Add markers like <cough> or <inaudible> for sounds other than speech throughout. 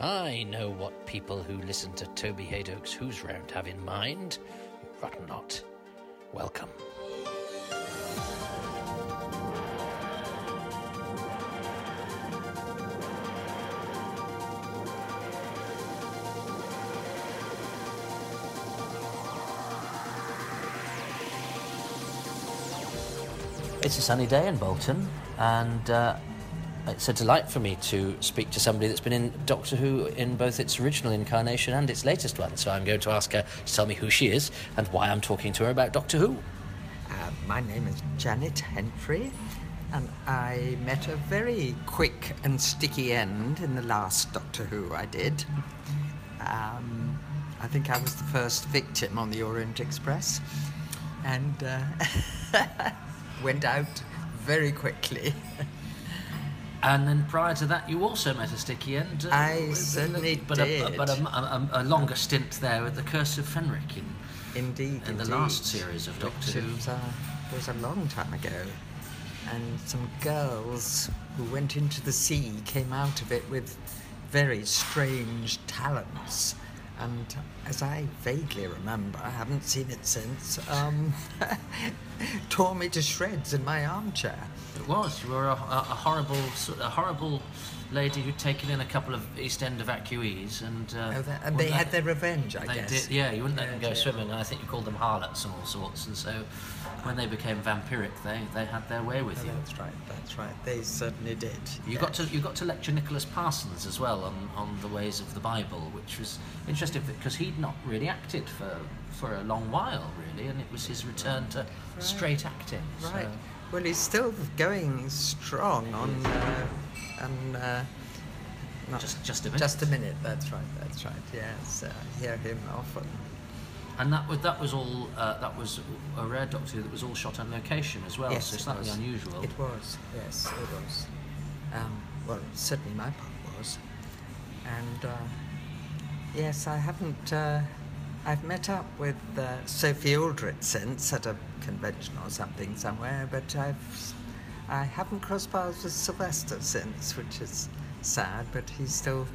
I know what people who listen to Toby Hadoke's Who's Round have in mind. Rotten not. Welcome. It's a sunny day in Bolton, and uh, it's a delight for me to speak to somebody that's been in Doctor Who in both its original incarnation and its latest one. So I'm going to ask her to tell me who she is and why I'm talking to her about Doctor Who. Uh, my name is Janet Henfrey, and I met a very quick and sticky end in the last Doctor Who I did. Um, I think I was the first victim on the Orient Express, and uh, <laughs> went out very quickly. <laughs> And then prior to that, you also met a sticky end. uh, I certainly but A, but a, a, a longer stint there with the Curse of Fenric in Indeed, In the last series of Doctor Who. was, uh, was a long time ago. And some girls who went into the sea came out of it with very strange talents. And as I vaguely remember, I haven't seen it since, um, <laughs> tore me to shreds in my armchair. It was. You were a, a, a horrible, sort- a horrible lady who'd taken in a couple of East End evacuees, and uh, Oh, that- and they had their revenge, I they guess. Did, yeah, you wouldn't let them go Yeah, yeah. swimming, and I think you called them harlots and all sorts. And so, when they became vampiric, they, they had their way with Oh, you. that's right, that's right. They certainly did. You got to you got to lecture Nicholas Parsons as well on, on the ways of the Bible, which was interesting because he'd not really acted for for a long while, really, and it was his return to straight acting. so- Right. Well, he's still going strong on. Uh, on uh, not- Just- just a minute. Just a minute. That's right. That's right. Yes, uh, I hear him often. And that was that was all uh, that was a rare Doctor Who that was all shot on location as well, yes, so it's it was. unusual. It was. Yes, it was. Um, well, certainly my part was. And uh, yes, I haven't. Uh, I've met up with uh, Sophie Aldred since at a convention or something somewhere, but I've I haven't crossed paths with Sylvester since, which is sad. But he's still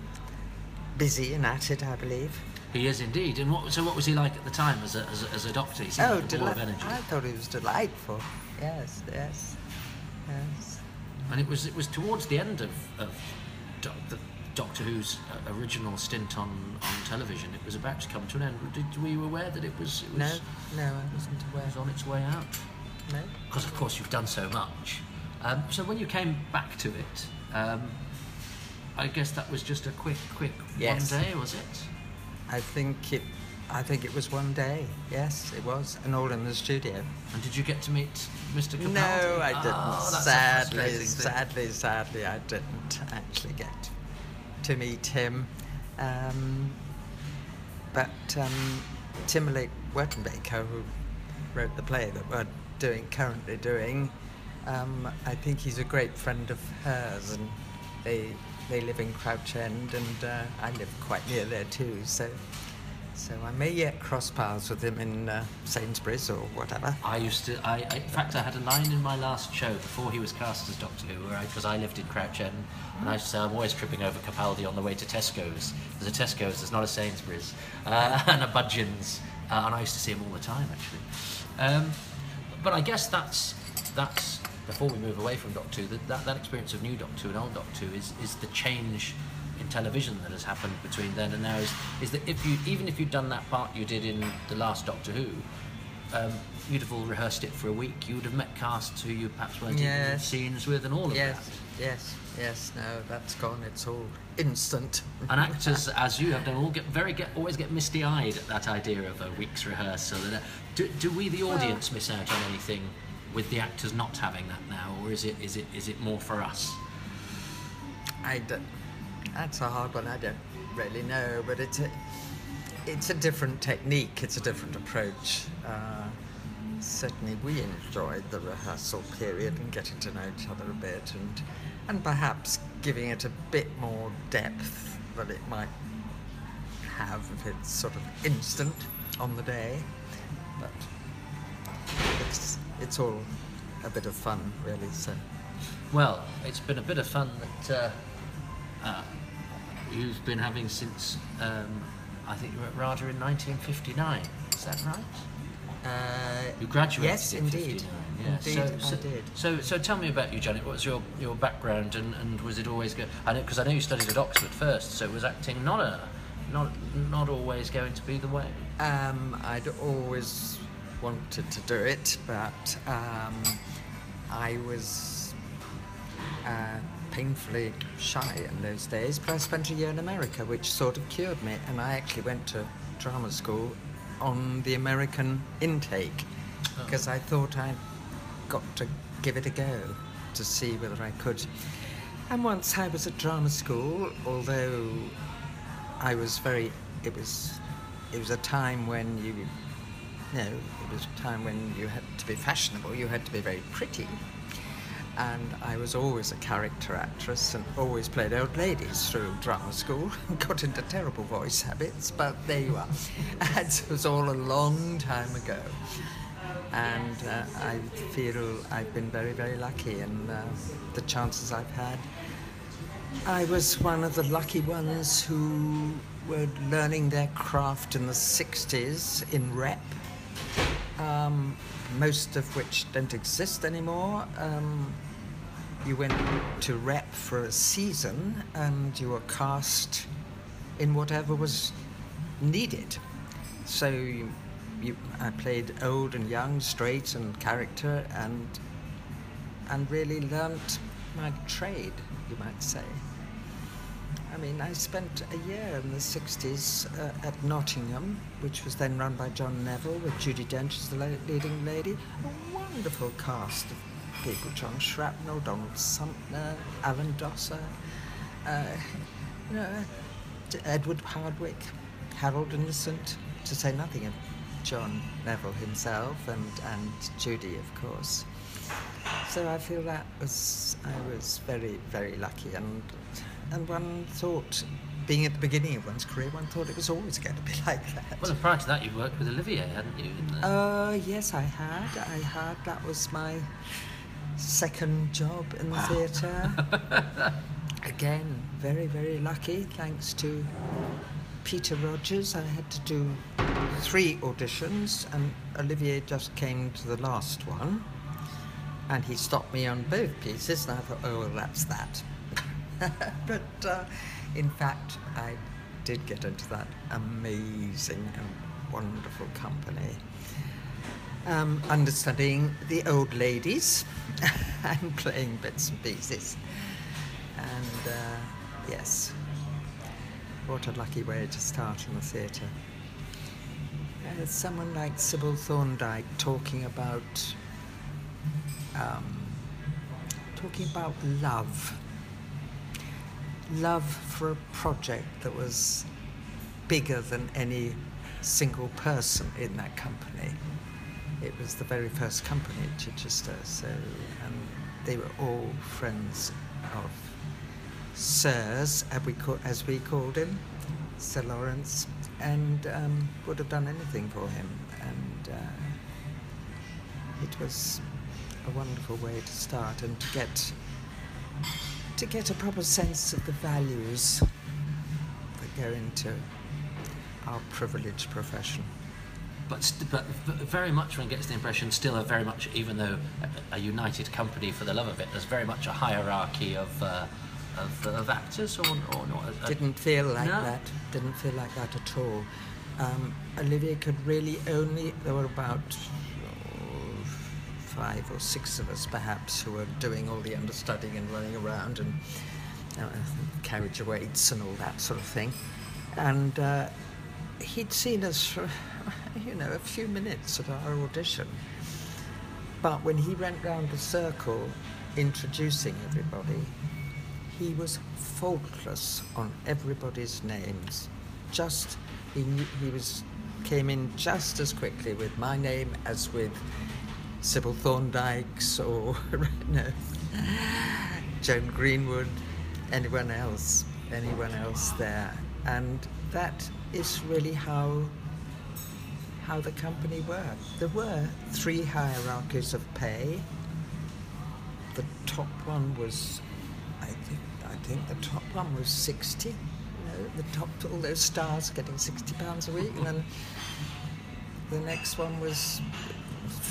busy and at it, I believe. He is indeed. And what so what was he like at the time as a as a, as a Doctor? He seemed oh, like a ball of oh, deli- energy. I thought he was delightful. Yes, yes, yes. And it was it was towards the end of, of doc, the Doctor Who's uh, original stint on, on television. It was about to come to an end. Did, were you aware that it was it No, was, no, I wasn't aware. it was on its way out? No. Because of course you've done so much. Um, so when you came back to it, um, I guess that was just a quick quick Yes. one day, was it? I think it. I think it was one day. Yes, it was, and all in the studio. And did you get to meet Mr. Capaldi? No, I didn't. Oh, a sadly, sadly, sadly, I didn't actually get to meet him. Um, but um, Timberlake Wertenbaker, who wrote the play that we're doing currently doing, um, I think he's a great friend of hers, and they they live in Crouch End, and uh, I live quite near there too. So. So I may yet cross paths with him in uh, Sainsbury's or whatever. I used to. I, I, in fact, I had a line in my last show before he was cast as Doctor Who, because I, lived in Crouch End, and I used to say I'm always tripping over Capaldi on the way to Tesco's. There's a Tesco's, there's not a Sainsbury's, uh, <laughs> and a Budgens, uh, and I used to see him all the time actually. Um, but I guess that's that's before we move away from Doctor Who. That, that that experience of new Doctor Who and old Doctor Who is is the change television that has happened between then and now. Is is that if you even if you'd done that part you did in the last Doctor Who um, you'd have all rehearsed it for a week. You would have met casts who you perhaps weren't even in scenes with, and all of Yes, that. yes, yes. Yes, no, that's gone. It's all instant. And <laughs> actors, as you have done, all get very get always get misty-eyed at that idea of a week's rehearsal. Uh, do, do we, the audience, miss out on anything with the actors not having that now, or is it is it is it more for us? I don't, that's a hard one. I don't really know, but it's a it's a different technique. It's a different approach. Uh, certainly, we enjoyed the rehearsal period and getting to know each other a bit, and and perhaps giving it a bit more depth than it might have if it's sort of instant on the day. But it's it's all a bit of fun, really. So. Well, it's been a bit of fun that uh, uh, you've been having since um, I think you were at RADA in 1959. Is that right? Uh, You graduated yes, in indeed. Yeah. Indeed, so, so, I did. So, so tell me about you, Janet. What's your, your background, and, and was it always go? I know because I know you studied at Oxford first. So was acting not a not not always going to be the way? Um, I'd always wanted to do it, but um, I was uh, painfully shy in those days. But I spent a year in America, which sort of cured me, and I actually went to drama school on the American intake Oh. because I thought I'd got to give it a go to see whether I could. And once I was at drama school, although I was very. It was. It was a time when you. No, it was a time when you had to be fashionable. You had to be very pretty. And I was always a character actress and always played old ladies through drama school. <laughs> Got into terrible voice habits, but there you are. <laughs> It was all a long time ago. And uh, I feel I've been very, very lucky in uh, the chances I've had. I was one of the lucky ones who were learning their craft in the 60s in rep, um, most of which don't exist anymore. Um, you went to rep for a season and you were cast in whatever was needed. So you, you, I played old and young, straight and character, and and really learnt my trade, you might say. I mean, I spent a year in the 60s uh, at Nottingham, which was then run by John Neville, with Judi Dench as the la- leading lady. A wonderful cast of people John Shrapnel, Donald Sumpter, Alan Dossor, uh, you know, D- Edward Hardwicke, Harold Innocent, to say nothing of John Neville himself and, and Judy, of course. So I feel that was I was very very lucky, and and one thought, being at the beginning of one's career, one thought it was always going to be <laughs> like that. Well, prior to that, you worked with Olivier, hadn't you? Uh, yes, I had. I had. That was my second job in the theatre. <laughs> Again, very, very lucky, thanks to Peter Rogers. I had to do three auditions, and Olivier just came to the last one. And he stopped me on both pieces, and I thought, oh, well, that's that. <laughs> but uh, in fact, I did get into that amazing and wonderful company um, understudying the old ladies <laughs> and playing bits and pieces. And uh, yes, what a lucky way to start in the theatre. Uh, someone like Sybil Thorndike talking about um, talking about love, love for a project that was bigger than any single person in that company. It was the very first company at Chichester, so and they were all friends of Sirs, as we, call, as we called him, Sir Laurence, and um, would have done anything for him. And uh, it was a wonderful way to start and to get to get a proper sense of the values that go into our privileged profession. but, st- but very much one gets the impression still a very much, even though a, a united company for the love of it, there's very much a hierarchy of uh, of, of actors or, or not. A- a- Didn't feel like No. that. Didn't feel like that at all. Um, Olivier could really only. There were about five or six of us, perhaps, who were doing all the understudying and running around and uh, carriage weights and all that sort of thing. And uh, he'd seen us for, <laughs> you know, a few minutes at our audition. But when he went round the circle introducing everybody, he was faultless on everybody's names. Just he he was came in just as quickly with my name as with Sybil Thorndike's or <laughs> Joan Greenwood, anyone else, anyone else there, and that is really how how the company worked. There were three hierarchies of pay. The top one was, I think, I think the top one was sixty. No, know, the top, all those stars getting sixty pounds a week, and then the next one was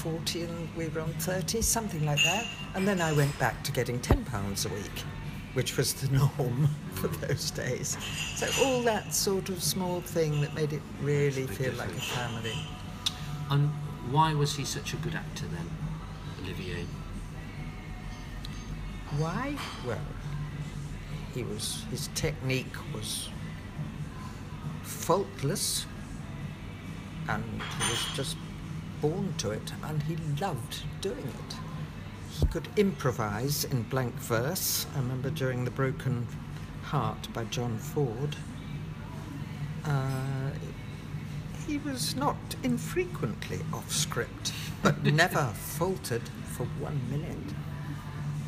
forty, and we were on thirty, something like that. And then I went back to getting ten pounds a week, which was the <laughs> norm for those days. So all that sort of small thing that made it really feel like a family. And why was he such a good actor then, Olivier? Why? Well, he was his technique was faultless, and he was just born to it, and he loved doing it. He could improvise in blank verse. I remember during The Broken Heart by John Ford. Uh, he was not infrequently off script, but <laughs> never faltered for one minute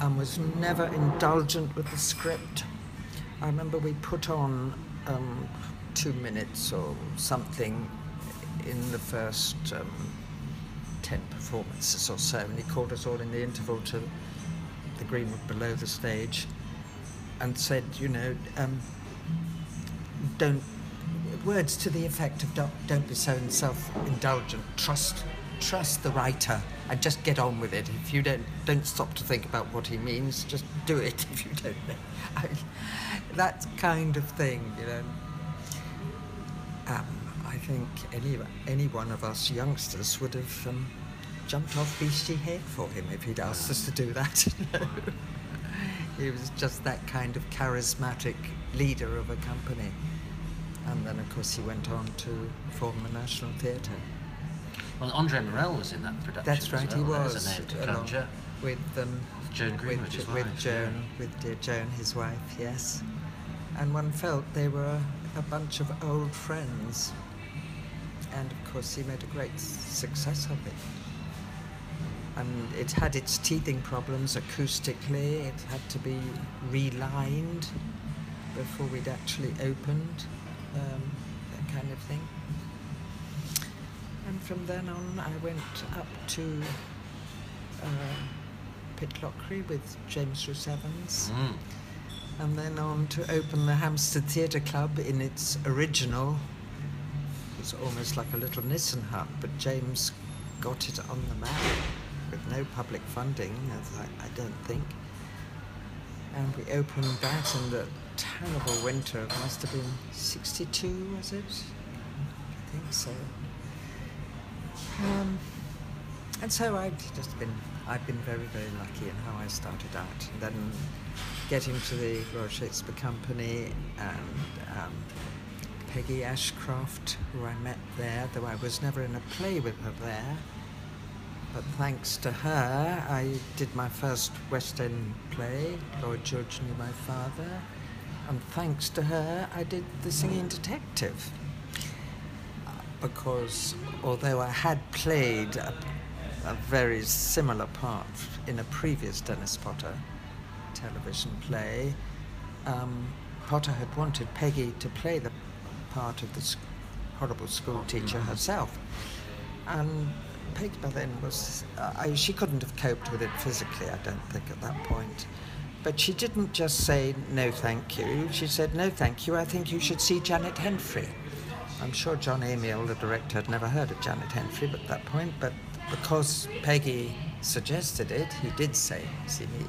and was never indulgent with the script. I remember we put on um, two minutes or something in the first um, ten performances or so, and he called us all in the interval to the greenwood below the stage and said, you know, um, don't words to the effect of don't, don't be so self-indulgent. Trust trust the writer and just get on with it. If you don't don't stop to think about what he means, just do it. <laughs> If you don't know, I <laughs> that kind of thing, you know. Um, think any any one of us youngsters would have um, jumped off Beachy Head for him if he'd asked us to do that. <laughs> know. he was just that kind of charismatic leader of a company. And then, of course, he went on to form the National Theatre. Well, André Morell was in that production. That's right, he was. There's a name to along. With, um, Joan Greenwood, with, with wife, Joan, with dear Joan, his wife, yes. And one felt they were a bunch of old friends. And of course, he made a great success of it. And it had its teething problems acoustically. It had to be relined before we'd actually opened, um, that kind of thing. And from then on, I went up to uh, Pitlochry with James Roose-Evans, Mm. and then on to open the Hampstead Theatre Club in its original. Was almost like a little Nissen hut, but James got it on the map with no public funding, I, I don't think. And we opened that in the terrible winter. It must have been 62, was it? I think so. Um, and so I've just been, I've been very, very lucky in how I started out. And then getting to the Royal Shakespeare Company and um, Peggy Ashcroft, who I met there, though I was never in a play with her there. But thanks to her, I did my first West End play, Lloyd George knew my father. And thanks to her, I did The Singing Detective. Because although I had played a, a very similar part in a previous Dennis Potter television play, um, Potter had wanted Peggy to play the part of the s- horrible school teacher herself. And Peggy by then was, uh, I, she couldn't have coped with it physically, I don't think, at that point. But she didn't just say, no, thank you. She said, no, thank you, I think you should see Janet Henfrey. I'm sure Jon Amiel, the director, had never heard of Janet Henfrey at that point, but because Peggy suggested it, he did say, see me.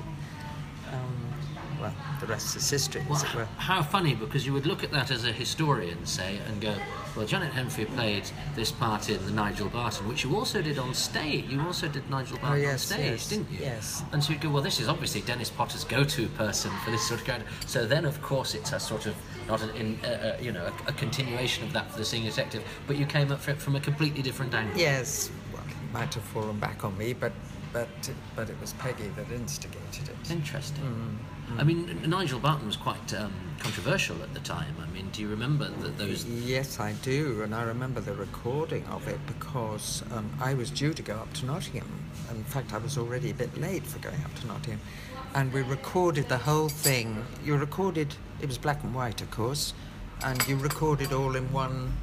Well, the rest is history, Well, as it were. how funny, because you would look at that as a historian, say, and go, well, Janet Henfrey played this part in the Nigel Barton, which you also did on stage. You also did Nigel Barton Oh, yes, on stage, yes, didn't you? yes. And so you'd go, well, this is obviously Dennis Potter's go-to person for this sort of character. So then, of course, it's a sort of not an, in, uh, uh, you know, a, a continuation of that for the Singing Detective, but you came up for it from a completely different angle. Yes, well, it might have fallen back on me, but but but it was Peggy that instigated it. Interesting. Mm, I mean, Nigel Barton was quite um, controversial at the time. I mean, do you remember that those? Yes, I do, and I remember the recording of it because um, I was due to go up to Nottingham. In fact, I was already a bit late for going up to Nottingham, and we recorded the whole thing. You recorded it was black and white, of course, and you recorded all in one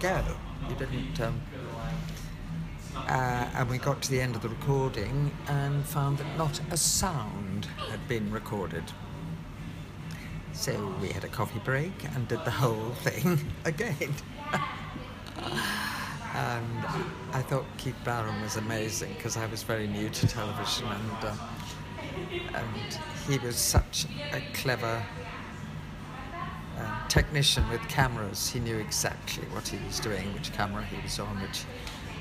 go. You didn't. Um, uh, and we got to the end of the recording and found that not a sound had been recorded. So we had a coffee break and did the whole <laughs> thing again. and I thought Keith Barron was amazing because I was very new to television and uh, and he was such a clever uh, technician with cameras. He knew exactly what he was doing, which camera he was on, which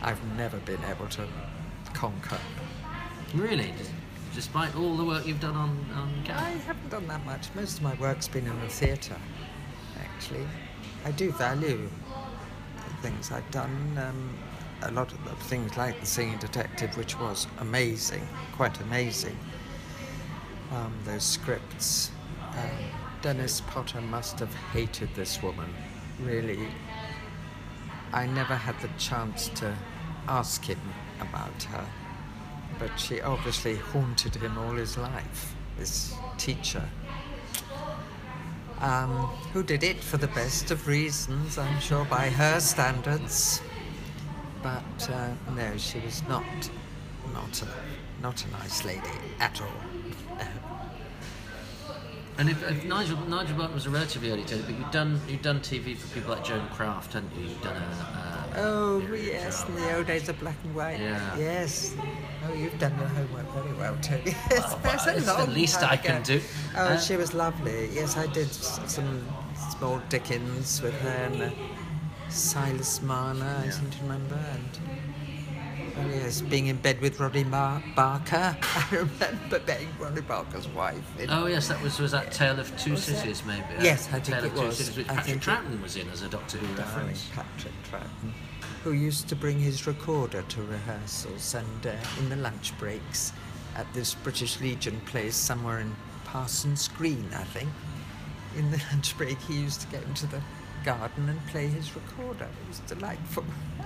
I've never been able to conquer. Really? Despite all the work you've done on, on I haven't done that much. Most of my work's been in the theatre, actually. I do value the things I've done. Um, a lot of things like The Singing Detective, which was amazing, quite amazing. Um, those scripts. Um, Dennis Potter must have hated this woman, really. I never had the chance to ask him about her but she obviously haunted him all his life, this teacher. Um, who did it for the best of reasons, I'm sure, by her standards. But uh, no, she was not, not a, not a nice lady at all. <laughs> And if, if Nigel Nigel Barton was a relatively early television, but you've done you've done TV for people like Joan Craft, haven't you? You've done a. a oh yes, in the old days of black and white. Yeah. Yes. Oh, you've done your homework very well, too. <laughs> Yes, well, that's a it's the least I ago. can do. Oh, Uh, she was lovely. Yes, I did some small Dickens with her and uh, Silas Marner, I seem to remember, and oh yes, being in bed with Roddy Mar- Barker. <laughs> I remember being Roddy Barker's wife. in- Oh yes, that was was that Tale of Two? Cities maybe. Yes, I think Tale it of Two was. Cities, which I Patrick Troughton was in as a Doctor Who reference. Patrick Troughton, who used to bring his recorder to rehearsals and uh, in the lunch breaks at this British Legion place somewhere in Parsons Green, I think. In the <laughs> lunch break, he used to get into the garden and play his recorder. It was delightful. <laughs>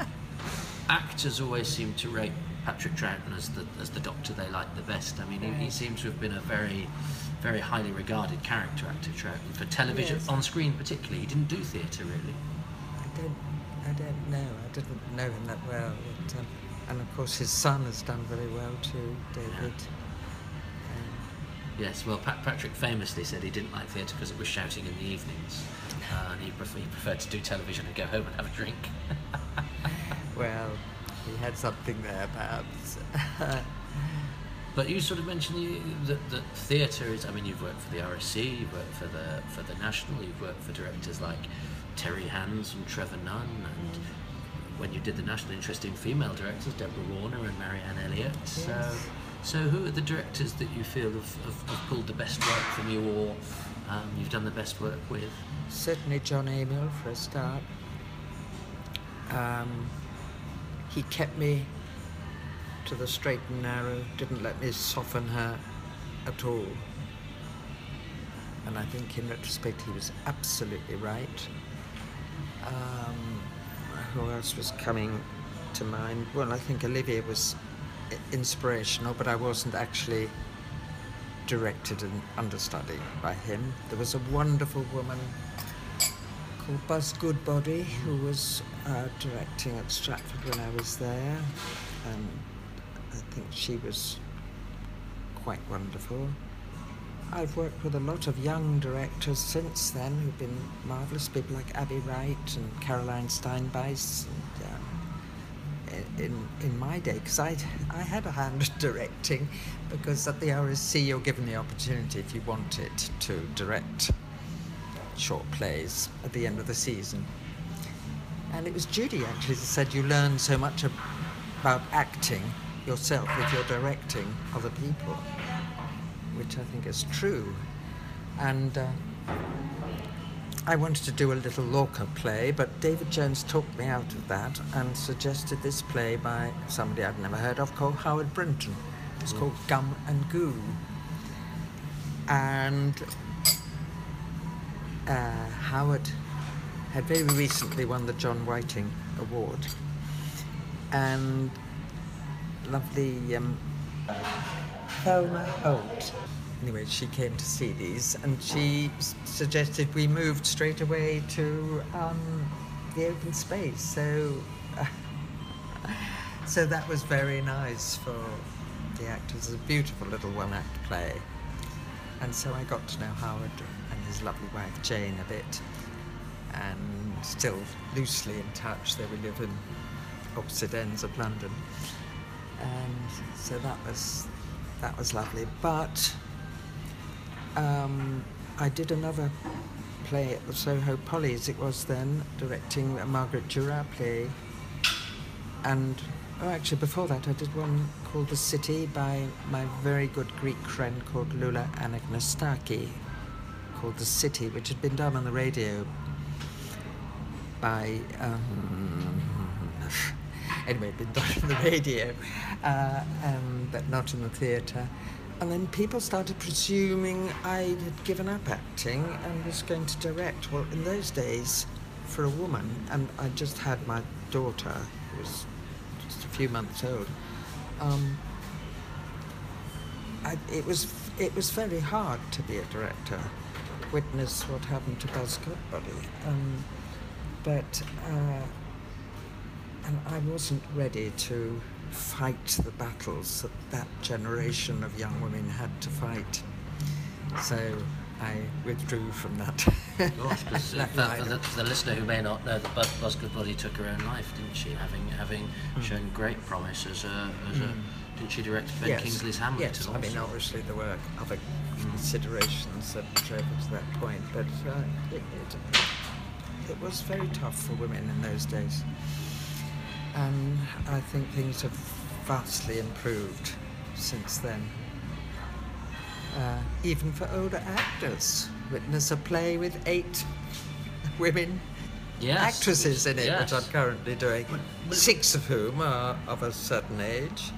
Actors always seem to rate Patrick Troughton as the as the Doctor they like the best. I mean, he, he seems to have been a very, very highly regarded character actor Troughton for television, Yes. on screen particularly. He didn't do theatre really. I don't, I don't know. I didn't know him that well. But, um, and of course, his son has done very well too, David. Um, Yes, well, Pat, Patrick famously said he didn't like theatre because it was shouting in the evenings, uh, and he, prefer, he preferred to do television and go home and have a drink. <laughs> well, he had something there, perhaps. <laughs> But you sort of mentioned that, that theatre is. I mean, you've worked for the RSC, you've worked for the for the National, you've worked for directors like Terry Hands and Trevor Nunn, and when you did the National, interesting female directors, Deborah Warner and Marianne Elliott. So, Yes. so who are the directors that you feel have, have, have pulled the best work from you, or um, you've done the best work with? Certainly Jon Amiel for a start. Um, he kept me to the straight and narrow, didn't let me soften her at all. And I think in retrospect he was absolutely right. Um, who else was coming to mind? Well, I think Olivier was inspirational, but I wasn't actually directed and understudy by him. There was a wonderful woman called Buzz Goodbody who was uh, directing at Stratford when I was there, and I think she was quite wonderful. I've worked with a lot of young directors since then who've been marvellous, people like Abbey Wright and Caroline Steinbeis. And, um, in, in my day, because I, I had a hand at directing, because at the RSC you're given the opportunity, if you want it to direct short plays at the end of the season. And it was Judy actually that said you learn so much about acting yourself if you're directing other people, which I think is true. And uh, I wanted to do a little Lorca play, but David Jones talked me out of that and suggested this play by somebody I'd never heard of called Howard Brenton. It's called Gum and Goo. And uh, Howard had very recently won the John Whiting Award. And lovely um, Thelma Holt. Anyway, she came to see these and she suggested we moved straight away to um, the open space. So, <laughs> so that was very nice for the actors. It's a beautiful little one act play. And so I got to know Howard his lovely wife Jane a bit, and still loosely in touch. They were living opposite ends of London, and so that was that was lovely. But um, I did another play at the Soho Poly's. It was then directing a Margaret Duras play, and oh, actually before that I did one called The City by my very good Greek friend called Loula Anagnostaki, called The City, which had been done on the radio by. Um, <laughs> anyway, it had been done on the radio, uh, um, but not in the theatre. And then people started presuming I had given up acting and was going to direct. Well, in those days, for a woman, and I just had my daughter, who was just a few months old, um, I, it was it was very hard to be a director. Witness what happened to Buzz Goodbody. Um, but uh, and I wasn't ready to fight the battles that that generation of young women had to fight. So I withdrew from that. Gosh, 'cause, that for, for the, for the listener who may not know, that Buzz, Buzz Goodbody took her own life, didn't she? Having having Hmm. shown great promise as a as a didn't she directed Ben Kingsley's Hamlet? Yes, as I mean, also? obviously there were other considerations that drove us to that point, but uh, it, it, it was very tough for women in those days. And I think things have vastly improved since then. Uh, even for older actors. Witness a play with eight women Yes, actresses in it, yes. which I'm currently doing. Six of whom are of a certain age,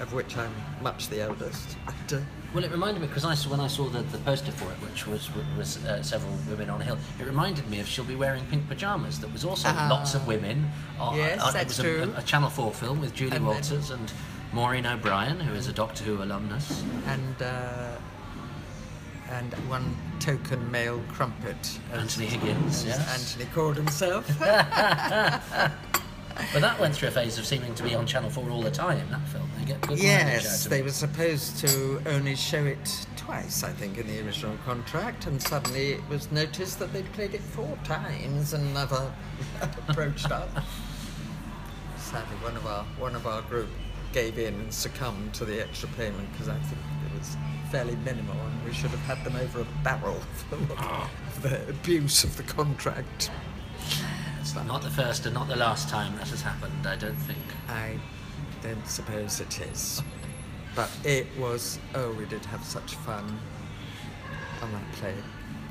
of which I'm much the eldest. But, uh, Well, it reminded me because I saw, when I saw the, the poster for it, which was was uh, several women on a hill. It reminded me of She'll Be Wearing Pink Pajamas. That was also Ah. lots of women. on- Yes, on- that's it was true. A, a Channel Four film with Julie And then- Walters and Maureen O'Brien, who is a Doctor Who alumnus. and uh, and one token male crumpet. Anthony Higgins, yes. Anthony called himself. <laughs> <laughs> But that went through a phase of seeming to be on Channel Four all the time. That film, they get good yes, they were supposed to only show it twice, I think, in the original contract, and suddenly it was noticed that they'd played it four times and never <laughs> approached us. Sadly, one of our one of our group gave in and succumbed to the extra payment because I think it was fairly minimal, and we should have had them over a barrel <laughs> for the, the abuse of the contract. Not the first and not the last time that has happened. I don't think. I don't suppose it is. But it was, oh, we did have such fun on that play.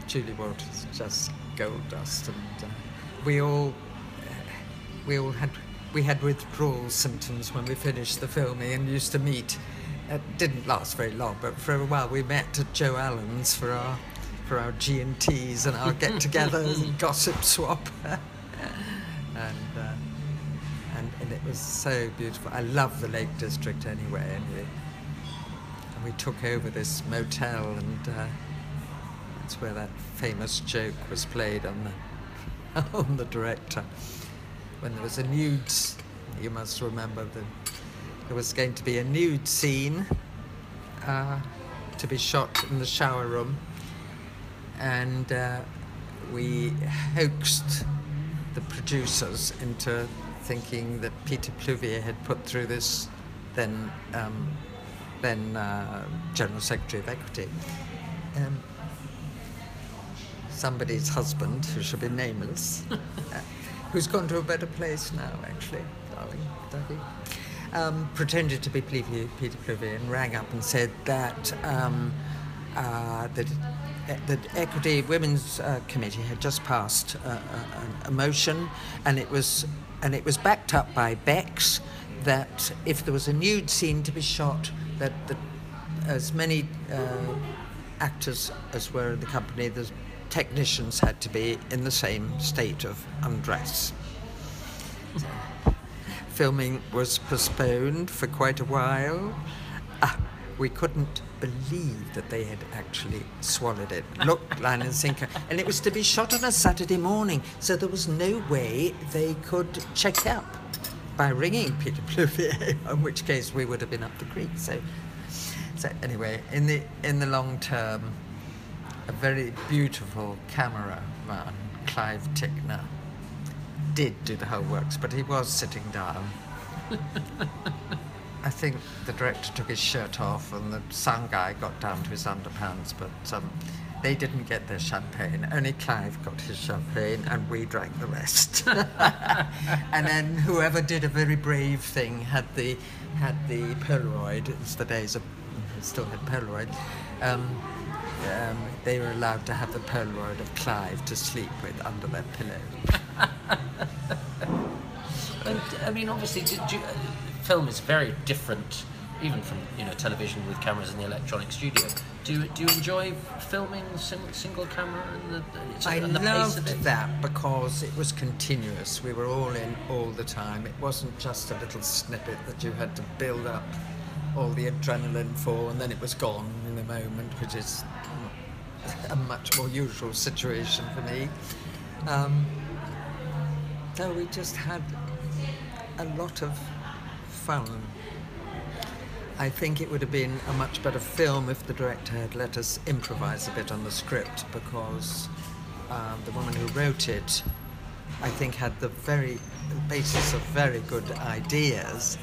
Julie Walters, just gold dust, and uh, we all, we all had, we had withdrawal symptoms when we finished the filming and used to meet. It didn't last very long, but for a while we met at Joe Allen's for our, for our G and T's and our <laughs> get-togethers and gossip swap. <laughs> and uh, and, and it was so beautiful. I love the Lake District anyway. Anyway, and we took over this motel, and uh, that's where that famous joke was played on the <laughs> on the director when there was a nude. You must remember that there was going to be a nude scene uh, to be shot in the shower room, and uh, we hoaxed the producers into thinking that Peter Plouviez had put through this then um, then uh, General Secretary of Equity. Um, somebody's husband, who should be nameless, <laughs> uh, who's gone to a better place now, actually, darling Dougie, um, pretended to be Plouviez, Peter Plouviez and rang up and said that um, uh, that the Equity Women's uh, Committee had just passed uh, a, a motion, and it was and it was backed up by Bex that if there was a nude scene to be shot, that, that as many uh, actors as were in the company, the technicians had to be in the same state of undress. Filming was postponed for quite a while. Ah, we couldn't believe that they had actually swallowed it. Look, line and sinker. And it was to be shot on a Saturday morning, so there was no way they could check up by ringing Peter Plouviez, <laughs> in which case we would have been up the creek. So, so anyway, in the in the long term, a very beautiful cameraman, Clive Tickner, did do the whole works, but he was sitting down. <laughs> I think the director took his shirt off and the sound guy got down to his underpants, but um, they didn't get their champagne. Only Clive got his champagne and we drank the rest. <laughs> and then whoever did a very brave thing had the had the Polaroid. It's the days of still had Polaroid. Um, um, they were allowed to have the Polaroid of Clive to sleep with under their pillow. <laughs> and, I mean, obviously, did you, uh, film is very different, even from you know television with cameras in the electronic studio. Do you, do you enjoy filming sing, single camera and the, the, I and the loved it? that because it was continuous. We were all in all the time. It wasn't just a little snippet that you had to build up all the adrenaline for and then it was gone in a moment, which is a much more usual situation for me. Um, so we just had a lot of I think it would have been a much better film if the director had let us improvise a bit on the script because um, the woman who wrote it, I think, had the very basis of very good ideas,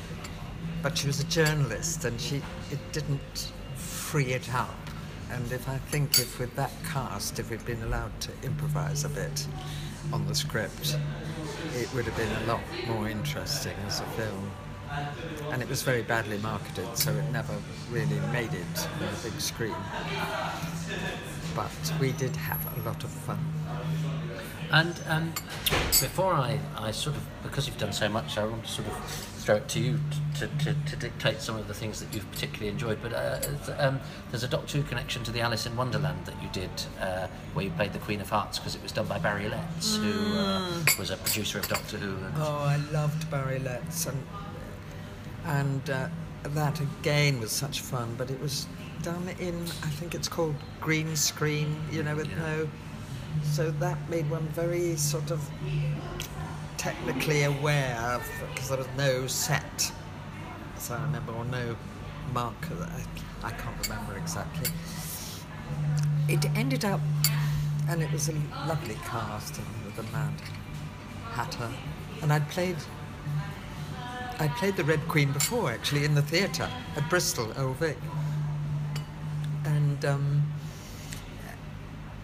but she was a journalist and she it didn't free it up. And if I think if with that cast, if we'd been allowed to improvise a bit on the script, it would have been a lot more interesting as a film. And it was very badly marketed, so it never really made it on the big screen. But we did have a lot of fun. And um, before I, I sort of, because you've done so much, I want to sort of throw it to you to, to, to dictate some of the things that you've particularly enjoyed. But uh, um, there's a Doctor Who connection to the Alice in Wonderland that you did, uh, where you played the Queen of Hearts, because it was done by Barry Letts, who uh, was a producer of Doctor Who. And Oh, I loved Barry Letts, and and uh, that again was such fun. But it was done in, I think it's called green screen, you know, with Yeah. no. So that made one very sort of technically aware because there was no set, as I remember, or no marker. I, I can't remember exactly. It ended up, and it was a lovely cast and with the Mad Hatter, and I'd played. I played the Red Queen before, actually, in the theatre at Bristol, Vic, and um,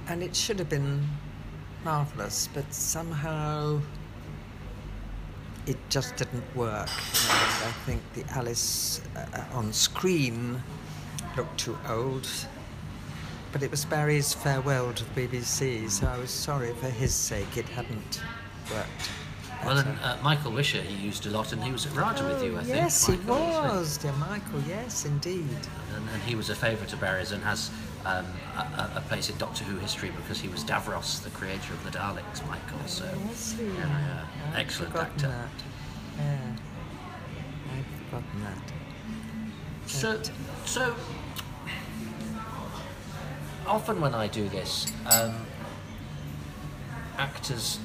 and it should have been marvelous, but somehow it just didn't work. And I think the Alice uh, on screen looked too old. But it was Barry's farewell to the BBC, so I was sorry for his sake it hadn't worked. Well, and uh, Michael Wisher he used a lot, and he was at RADA with you, I Oh, think. Yes, he Michael, he? was, dear Michael. Yes, indeed. and, and he was a favourite of Barry's and has um, a, a- place in Doctor Who history because he was Davros, the creator of the Daleks, Michael. So, Yes, he. yeah, yeah, I'd excellent actor. That. Yeah, I've forgotten that. So, so often when I do this, um, actors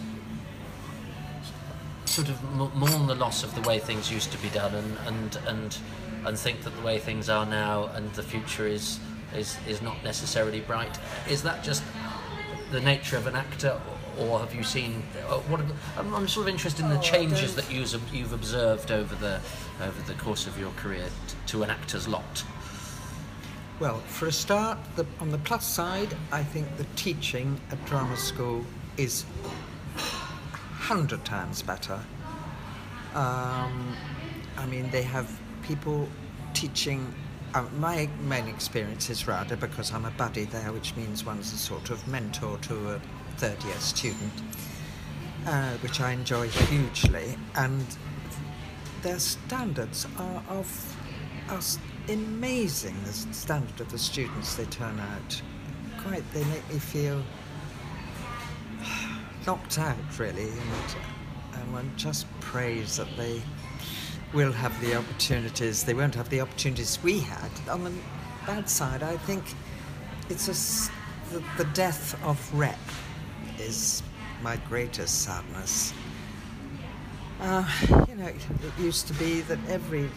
sort of mourn the loss of the way things used to be done, and and and and think that the way things are now and the future is is is not necessarily bright. Is that just the nature of an actor? Or have you seen? uh, What the, I'm, I'm sort of interested in the Oh, changes that you've, you've observed over the over the course of your career t- to an actor's lot. Well, for a start, the, on the plus side, I think the teaching at drama school is hundred times better. Um, I mean, they have people teaching. Um, my main experience is RADA because I'm a buddy there, which means one's a sort of mentor to a third year student, uh, which I enjoy hugely. And their standards are of are s- amazing. The standard of the students they turn out, quite they make me feel knocked out really, and, and one just prays that they will have the opportunities. They won't have the opportunities we had. On the bad side, I think it's a the, the death of rep is my greatest sadness. Uh, you know, it, it used to be that every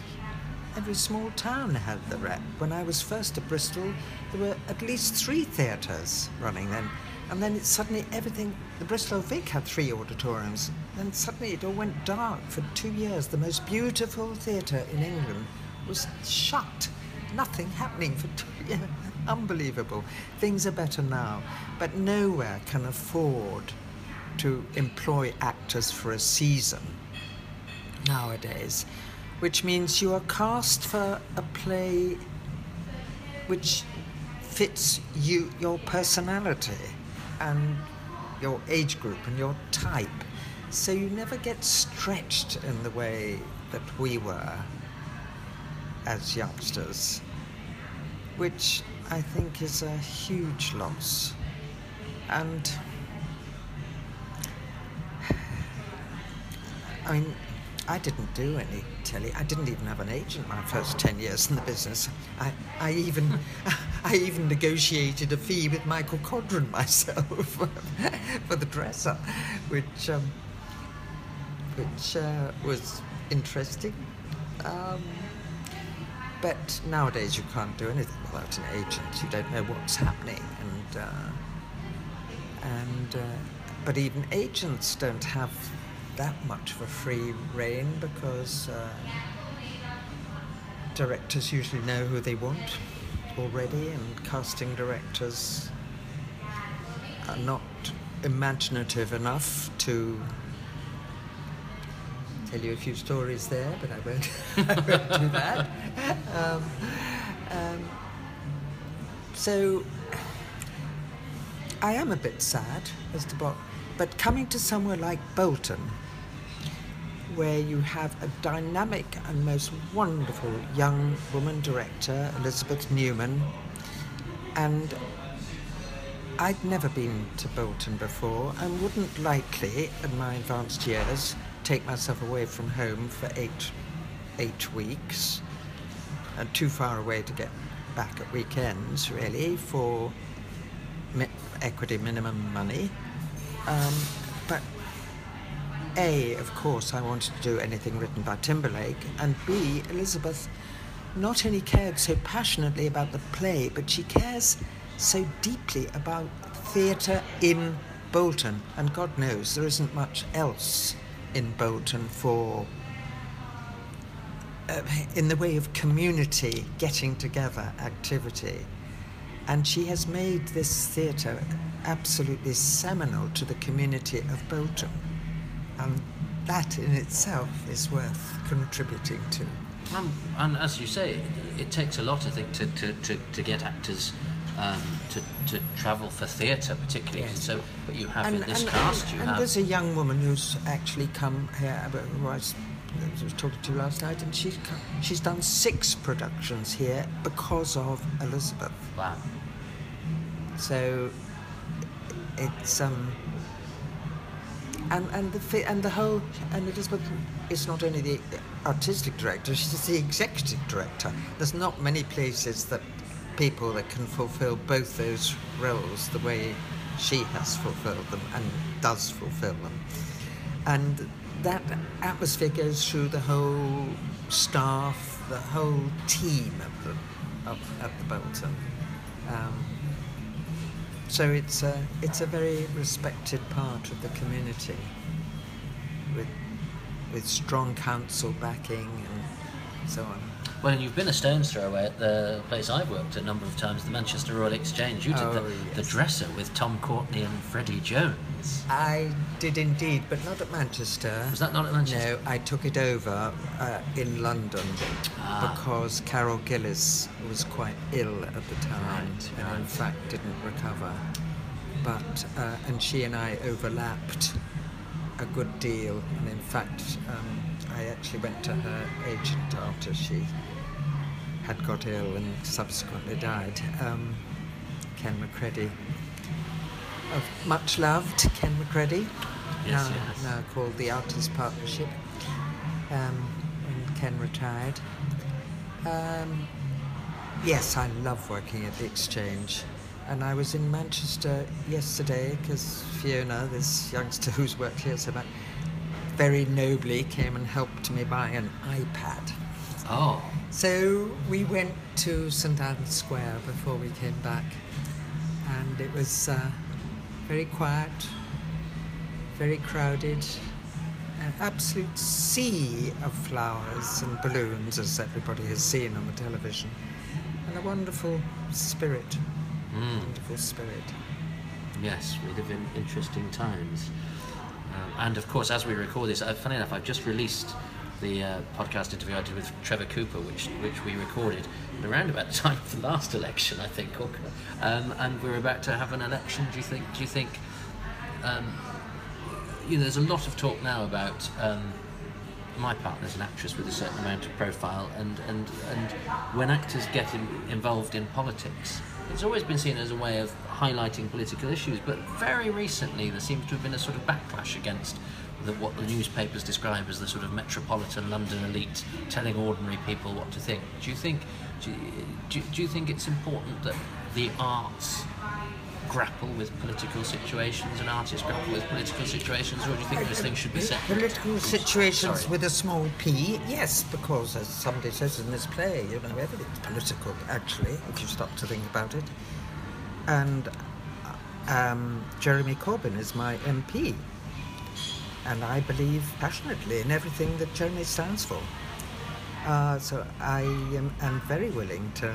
every small town had the rep. When I was first at Bristol, there were at least three theatres running then. And then it suddenly everything, the Bristol Vic had three auditoriums. Then suddenly it all went dark for two years. The most beautiful theatre in England was shut. Nothing happening for two <laughs> years. Unbelievable. Things are better now. But nowhere can afford to employ actors for a season nowadays, which means you are cast for a play which fits you your personality and your age group and your type. So you never get stretched in the way that we were as youngsters, which I think is a huge loss. And <sighs> I mean, I didn't do any telly. I didn't even have an agent my first ten years in the business. I, I even, <laughs> I even negotiated a fee with Michael Codron <laughs> myself for the dresser, which, um, which uh, was interesting. Um, but nowadays you can't do anything without an agent. You don't know what's happening, and uh, and uh, but even agents don't have that much of a free rein because uh, directors usually know who they want already, and casting directors are not imaginative enough to tell you a few stories there, but I won't, <laughs> I won't do that. Um, um, so I am a bit sad as to what, but coming to somewhere like Bolton, where you have a dynamic and most wonderful young woman director, Elizabeth Newman, and I'd never been to Bolton before and wouldn't likely, in my advanced years, take myself away from home for eight, eight weeks, and too far away to get back at weekends, really, for equity minimum money. Um, but A, of course, I wanted to do anything written by Timberlake, and B, Elizabeth not only cared so passionately about the play, but she cares so deeply about theatre in Bolton. And God knows there isn't much else in Bolton for, uh, in the way of community getting together activity. And she has made this theatre absolutely seminal to the community of Bolton. And that in itself is worth contributing to. Um, and as you say, it, it takes a lot, I think, to, to, to, to get actors um, to, to travel for theatre, particularly. Yes. So, but you have in this cast, you and have. there's a young woman who's actually come here, who I was, I was talking to last night, and she's come, she's done six productions here because of Elizabeth. Wow. So it's um and and the and the whole and Elizabeth is not only the artistic director, she's the executive director. There's not many places that people that can fulfil both those roles the way she has fulfilled them and does fulfill them. And that atmosphere goes through the whole staff, the whole team of the of, at the Bolton. Um, so it's a, it's a very respected part of the community with, with strong council backing and so on. Well, and you've been a stone's throw away at the place I've worked a number of times, the Manchester Royal Exchange. You did Oh, the, the dresser with Tom Courtenay and Freddie Jones. I did indeed, but not at Manchester. Was that not at Manchester? No, I took it over uh, in London Ah. because Carol Gillis was quite ill at the time Right, and in fact didn't recover. But uh, and she and I overlapped a good deal, and in fact, um, I actually went to her agent after she had got ill and subsequently died. Um, Ken McReddie, of much loved Ken McReddie, Yes, now, yes. now called the Artist Partnership, um, when Ken retired. Um, yes, I love working at the Exchange. And I was in Manchester yesterday because Fiona, this youngster <laughs> who's worked here so much, very nobly came and helped me buy an iPad. Oh, So we went to St Ann's Square before we came back, and it was uh, very quiet, very crowded, an absolute sea of flowers and balloons, as everybody has seen on the television, and a wonderful spirit. Mm. Wonderful spirit. Yes, we live in interesting times. Um, and of course, as we record this, uh, funny enough, I've just released the uh, podcast interview I did with Trevor Cooper, which which we recorded around about the time of the last election, I think. Um, and we're about to have an election. Do you think? Do you think? Um, you know, there's a lot of talk now about. Um, my partner's an actress with a certain amount of profile, and, and, and when actors get in, involved in politics, it's always been seen as a way of highlighting political issues. But very recently, there seems to have been a sort of backlash against the, what the newspapers describe as the sort of metropolitan London elite telling ordinary people what to think. Do you think? Do you, do, do you think it's important that the arts grapple with political situations and artists grapple with political situations, or do you think this thing should be separate? Political situations Sorry. with a small p, yes, because as somebody says in this play, you know, everything's political, actually, if you stop to think about it. And um, Jeremy Corbyn is my MP, and I believe passionately in everything that Jeremy stands for. Uh, so I am, am very willing to,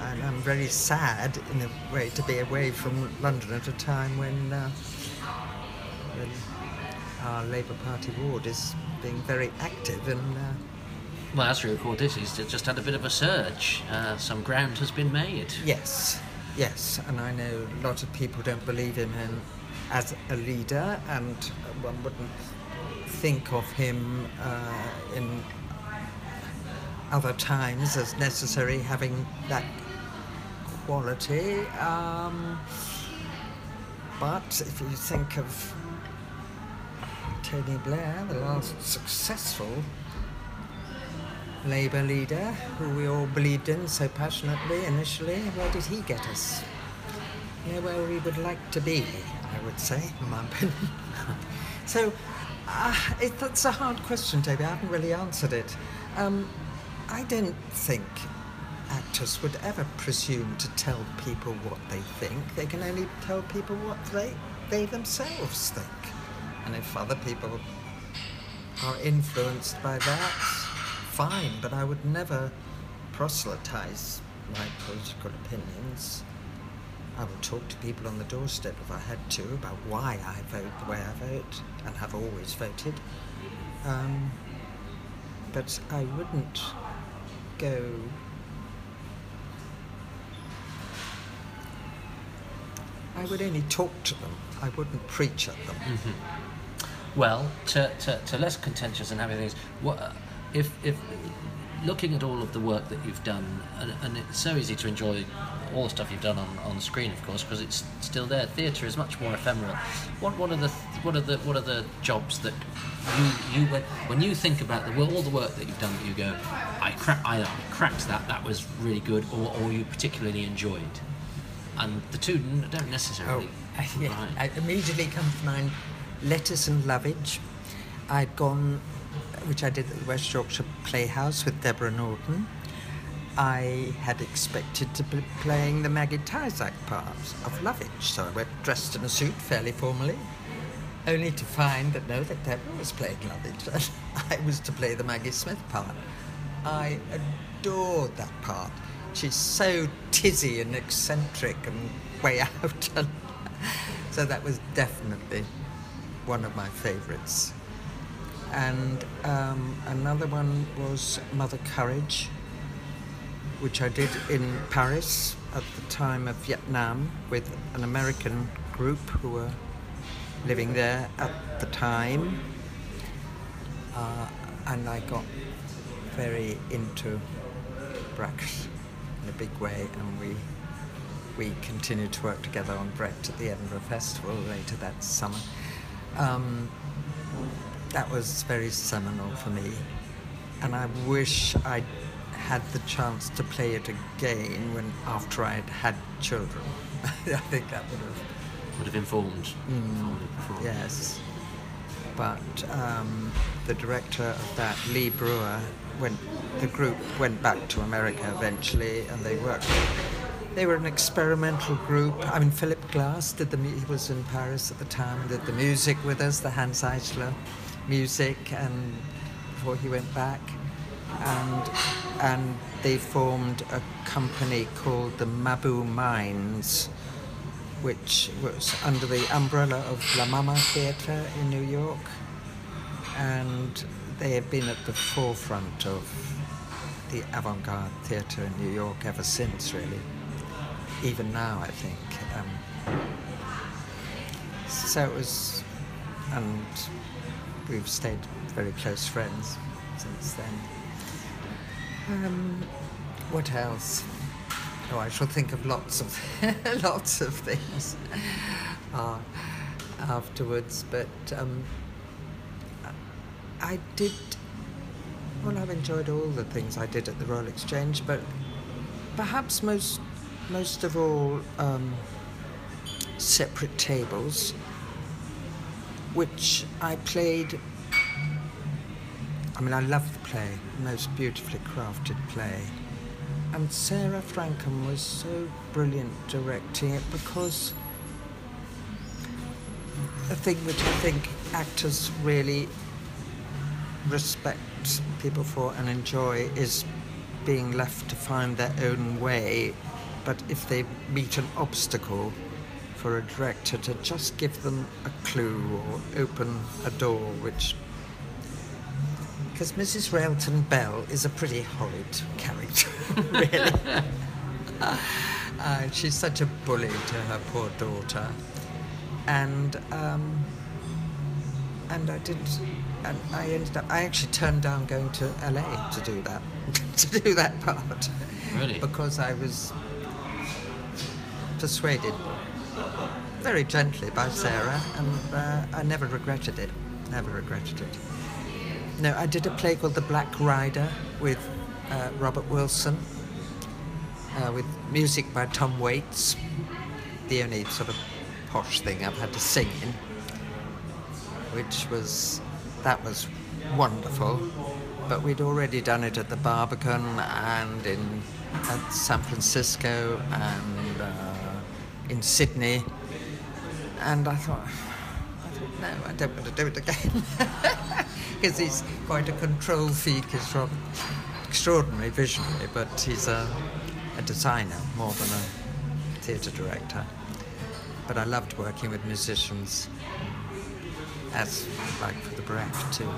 and I'm very sad in a way to be away from London at a time when, uh, when our Labour Party ward is being very active and uh, Well, as we record this, he's just had a bit of a surge. Uh, some ground has been made. yes, yes, and I know a lot of people don't believe him in, as a leader, and one wouldn't think of him uh, in other times as necessary having that quality. Um, but if you think of Tony Blair, the last successful Labour leader who we all believed in so passionately initially, where did he get us? Yeah, where we would like to be, I would say, in my opinion. <laughs> so, uh, it, that's a hard question, Toby. I haven't really answered it. Um, I don't think actors would ever presume to tell people what they think. They can only tell people what they, they themselves think. And if other people are influenced by that, fine, but I would never proselytize my political opinions. I will talk to people on the doorstep if I had to about why I vote the way I vote and have always voted. Um, but I wouldn't go. I would only talk to them. I wouldn't preach at them. Well, to, to, to less contentious and having things. What if if looking at all of the work that you've done, and, and it's so easy to enjoy all the stuff you've done on, on screen, of course, because it's still there. Theatre is much more ephemeral. What what are the what are the what are the jobs that you you when, when you think about the all the work that you've done that you go, I cra- I cracked that. That was really good, or, or you particularly enjoyed. And the two don't necessarily. Oh, <laughs> yeah. Right. I immediately come to mind Lettuce and Lovage. I'd gone, which I did at the West Yorkshire Playhouse with Deborah Norton. I had expected to be playing the Maggie Tyzack part of Lovage, so I went dressed in a suit fairly formally, only to find that no, that Deborah was playing Lovage and <laughs> I was to play the Maggie Smith part. I adored that part. She's so tizzy and eccentric and way <laughs> out. So that was definitely one of my favourites. And um, another one was Mother Courage, which I did in Paris at the time of Vietnam with an American group who were living there at the time. Uh, and I got very into Brax in a big way, and we we continued to work together on Brecht at the Edinburgh Festival later that summer. Um, that was very seminal for me, and I wish I'd had the chance to play it again when after I'd had children. <laughs> I think that would have would have informed. Mm. informed yes. but um, the director of that, Lee Breuer, went. The group went back to America eventually, and they worked. They were an experimental group. I mean, Philip Glass did the. He was in Paris at the time. Did the music with us, the Hanns Eisler music, and before he went back, and and they formed a company called the Mabou Mines which was under the umbrella of La Mama Theatre in New York. And they have been at the forefront of the avant garde theatre in New York ever since, really. Even now, I think. Um, so it was, and we've stayed very close friends since then. Um, what else? Oh, I shall think of lots of <laughs> lots of things uh, afterwards. But um, I did. Well, I've enjoyed all the things I did at the Royal Exchange, but perhaps most most of all um, separate tables, which I played. I mean, I love the play, most beautifully crafted play. And Sarah Frankcom was so brilliant directing it because a thing which I think actors really respect people for and enjoy is being left to find their own way. But if they meet an obstacle, for a director to just give them a clue or open a door which because Mrs. Railton Bell is a pretty horrid character, <laughs> really. <laughs> uh, she's such a bully to her poor daughter, and um, and I did, and I ended up. I actually turned down going to LA to do that, <laughs> to do that part, Really? because I was persuaded very gently by Sarah, and uh, I never regretted it. Never regretted it. No, I did a play called The Black Rider with uh, Robert Wilson, uh, with music by Tom Waits. The only sort of posh thing I've had to sing in, which was that was wonderful. But we'd already done it at the Barbican and in at San Francisco and uh, in Sydney, and I thought, I thought, no, I don't want to do it again. <laughs> Because he's quite a control freak, he's from extraordinary visionary, but he's a, a designer more than a theatre director. But I loved working with musicians, as like for the Brecht too.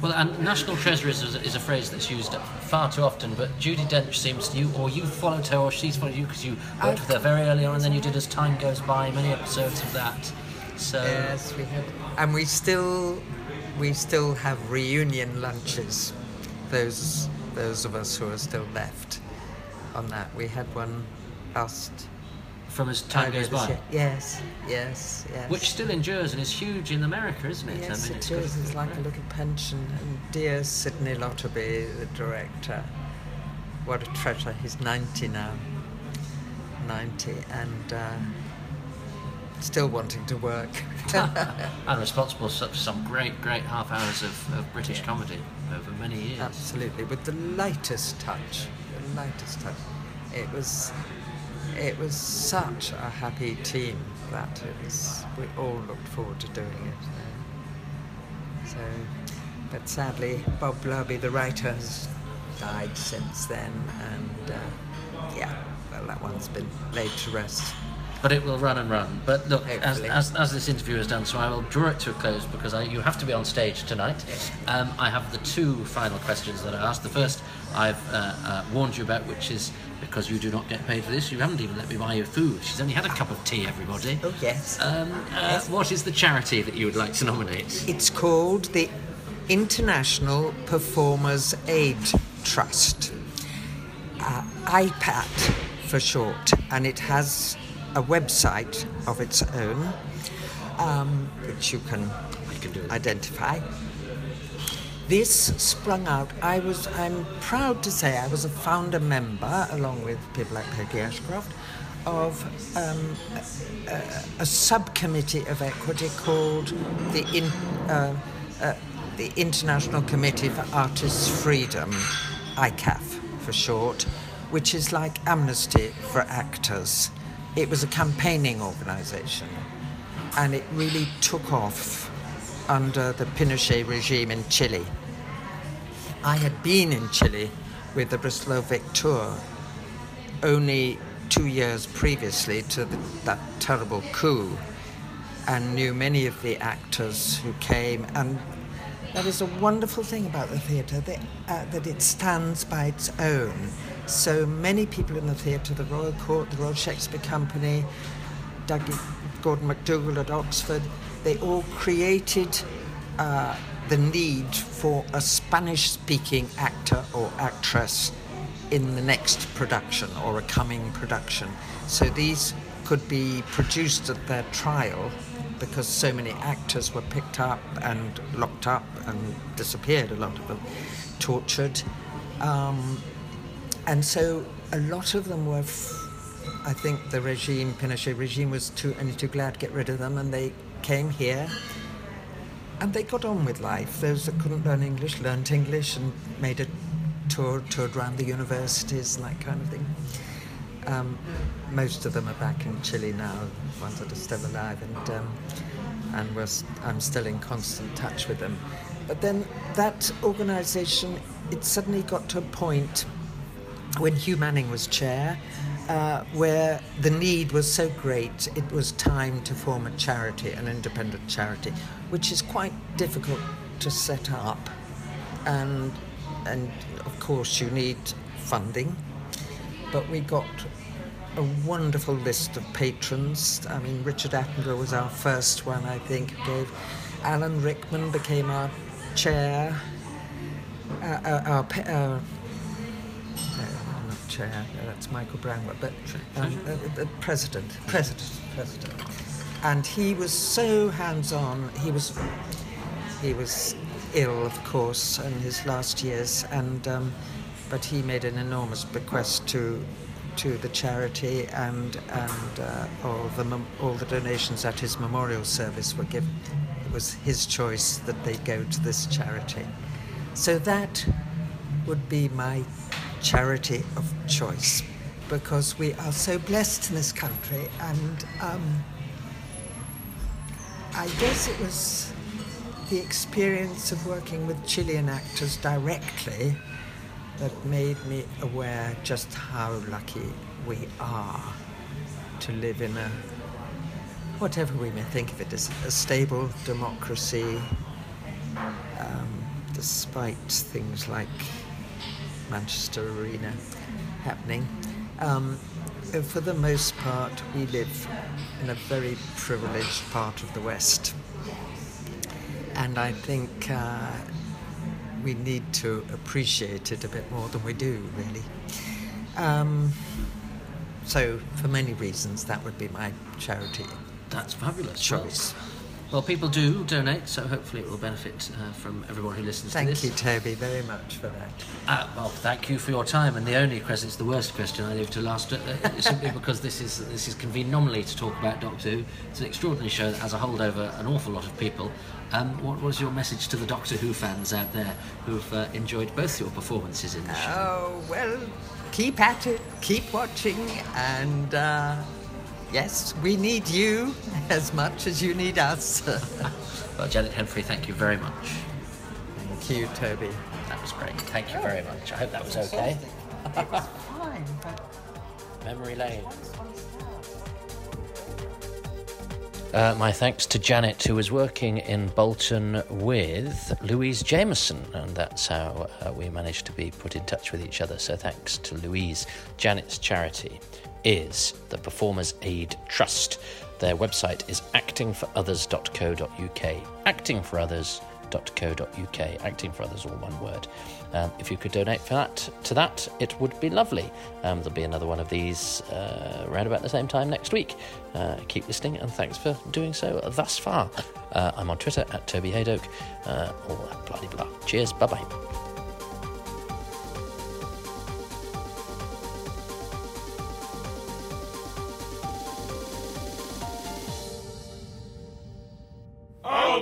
Well, and national treasure is, is a phrase that's used far too often, but Judi Dench seems to you, or you followed her, or she's followed you because you worked I've- with her very early on, and then you did As Time Goes By, many episodes of that. So, Yes, we had, and we still, we still have reunion lunches. Those, those of us who are still left, on that. We had one last from As Time Goes By. Yes, yes, yes. which still endures and is huge in America, isn't it? Yes, I mean, it got. It's like a little pension. And dear Sydney Lotterby, the director, what a treasure. He's 90 now. 90 and uh, still wanting to work. <laughs> and responsible for some great, great half hours of, of British comedy over many years. Absolutely, with the lightest touch. The lightest touch. It was. It was such a happy team that it was. We all looked forward to doing it. So, but sadly, Bob Larbey, the writer, has died since then, and uh, yeah, well, that one's been laid to rest. But it will run and run. But look, as, as, as this interview is done, so I will draw it to a close because I, you have to be on stage tonight. Um, I have the two final questions that I asked. The first I've uh, uh, warned you about, which is because you do not get paid for this, you haven't even let me buy you food. She's only had a cup of tea, everybody. Oh yes. Um, uh, what is the charity that you would like to nominate? It's called the International Performers Aid Trust, uh, IPAT for short, and it has a website of its own, um, which you can can do it. identify. This sprung out. I was. I'm proud to say I was a founder member, along with people like Peggy Ashcroft, of um, a, a, subcommittee of equity called the, in, uh, uh, the International Committee for Artists' Freedom, ICAF for short, which is like Amnesty for actors. It was a campaigning organisation and it really took off under the Pinochet regime in Chile. I had been in Chile with the Bristol Old Vic tour only two years previously to the, that terrible coup and knew many of the actors who came. And that is a wonderful thing about the theatre that, uh, that it stands by its own. So many people in the theatre, the Royal Court, the Royal Shakespeare Company, Dougie, Gordon MacDougall at Oxford, they all created uh, the need for a Spanish speaking actor or actress in the next production or a coming production. So these could be produced at their trial because so many actors were picked up and locked up and disappeared, a lot of them, tortured. Um, and so a lot of them were, f- I think the regime, Pinochet regime, was too, only too glad to get rid of them and they came here and they got on with life. Those that couldn't learn English learned English and made a tour, toured around the universities and that kind of thing. Um, most of them are back in Chile now, ones that are still alive, and um, and we're, I'm still in constant touch with them. But then that organisation, it suddenly got to a point when Hugh Manning was chair, uh, where the need was so great, it was time to form a charity, an independent charity, which is quite difficult to set up. And, and of course, you need funding. But we got a wonderful list of patrons. I mean, Richard Attenborough was our first one, I think, gave. Alan Rickman became our chair. Uh, uh, our, uh, chair. that's Michael Brownworth, but um, uh, uh, president, president, president. And he was so hands-on. He was he was ill, of course, in his last years, and um, but he made an enormous bequest to to the charity, and and uh, all the all the donations at his memorial service were given. It was his choice that they go to this charity. So that would be my charity of choice because we are so blessed in this country. And um, I guess it was the experience of working with Chilean actors directly that made me aware just how lucky we are to live in a whatever we may think of it as a stable democracy um, despite things like Manchester Arena happening. Um, for the most part, we live in a very privileged part of the West. And I think uh, we need to appreciate it a bit more than we do, really. Um, so, for many reasons, that would be my charity. That's fabulous. Choice. Well, well, people do donate, so hopefully it will benefit uh, from everyone who listens thank to this. Thank you, Toby, very much for that. Uh, well, thank you for your time. And the only question, it's the worst question I leave to last, uh, simply <laughs> because this is this is convened nominally to talk about Doctor Who. It's an extraordinary show that has a hold over an awful lot of people. Um, what was your message to the Doctor Who fans out there who've uh, enjoyed both your performances in the show? Oh, well, keep at it, keep watching, and uh, Yes, we need you as much as you need us. <laughs> well, Janet Henfrey, thank you very much. Thank you, Toby. That was great. Thank you very much. I hope that was okay. it was fine, but... Memory lane. Uh, my thanks to Janet, who was working in Bolton with Louise Jameson, and that's how uh, we managed to be put in touch with each other. So thanks to Louise. Janet's charity is the Performers Aid Trust. Their website is actingforothers.co.uk. Actingforothers.co.uk. Acting for Others, all one word. Um, if you could donate for that to that, it would be lovely. Um, there'll be another one of these uh, around about the same time next week. Uh, keep listening, and thanks for doing so thus far. Uh, I'm on Twitter at Toby Hadoke. Uh, all bloody blah. Cheers. Bye bye.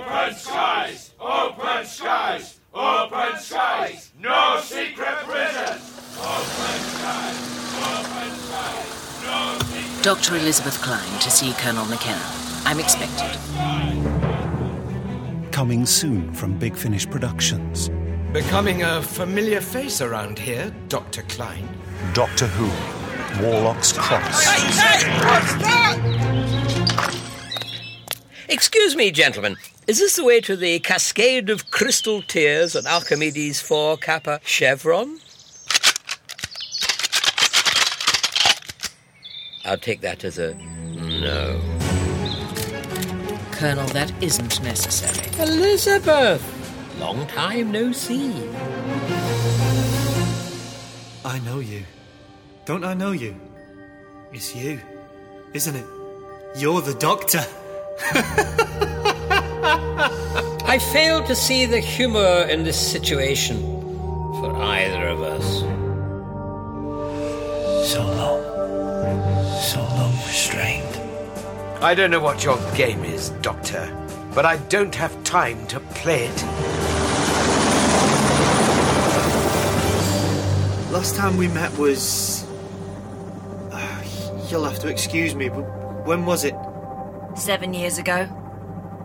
Open skies! Open skies! Open skies! No secret prisons! Open skies! Open skies! No secret Dr. Elizabeth Klein to see Colonel McKenna. I'm expected. Coming soon from Big Finish Productions. Becoming a familiar face around here, Dr. Klein. Doctor Who. Warlock's Cross. Excuse me, gentlemen. Is this the way to the Cascade of Crystal Tears at Archimedes 4 Kappa Chevron? I'll take that as a no. Colonel, that isn't necessary. Elizabeth! Long time no see. I know you. Don't I know you? It's you, isn't it? You're the doctor. <laughs> I fail to see the humor in this situation for either of us. So long. So long restrained. I don't know what your game is, Doctor, but I don't have time to play it. Last time we met was. Ah, You'll have to excuse me, but when was it? Seven years ago.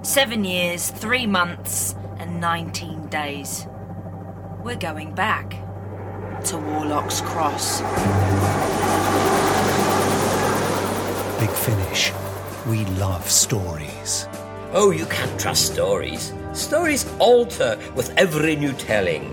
Seven years, three months, and 19 days. We're going back to Warlock's Cross. Big Finish. We love stories. Oh, you can't trust stories. Stories alter with every new telling.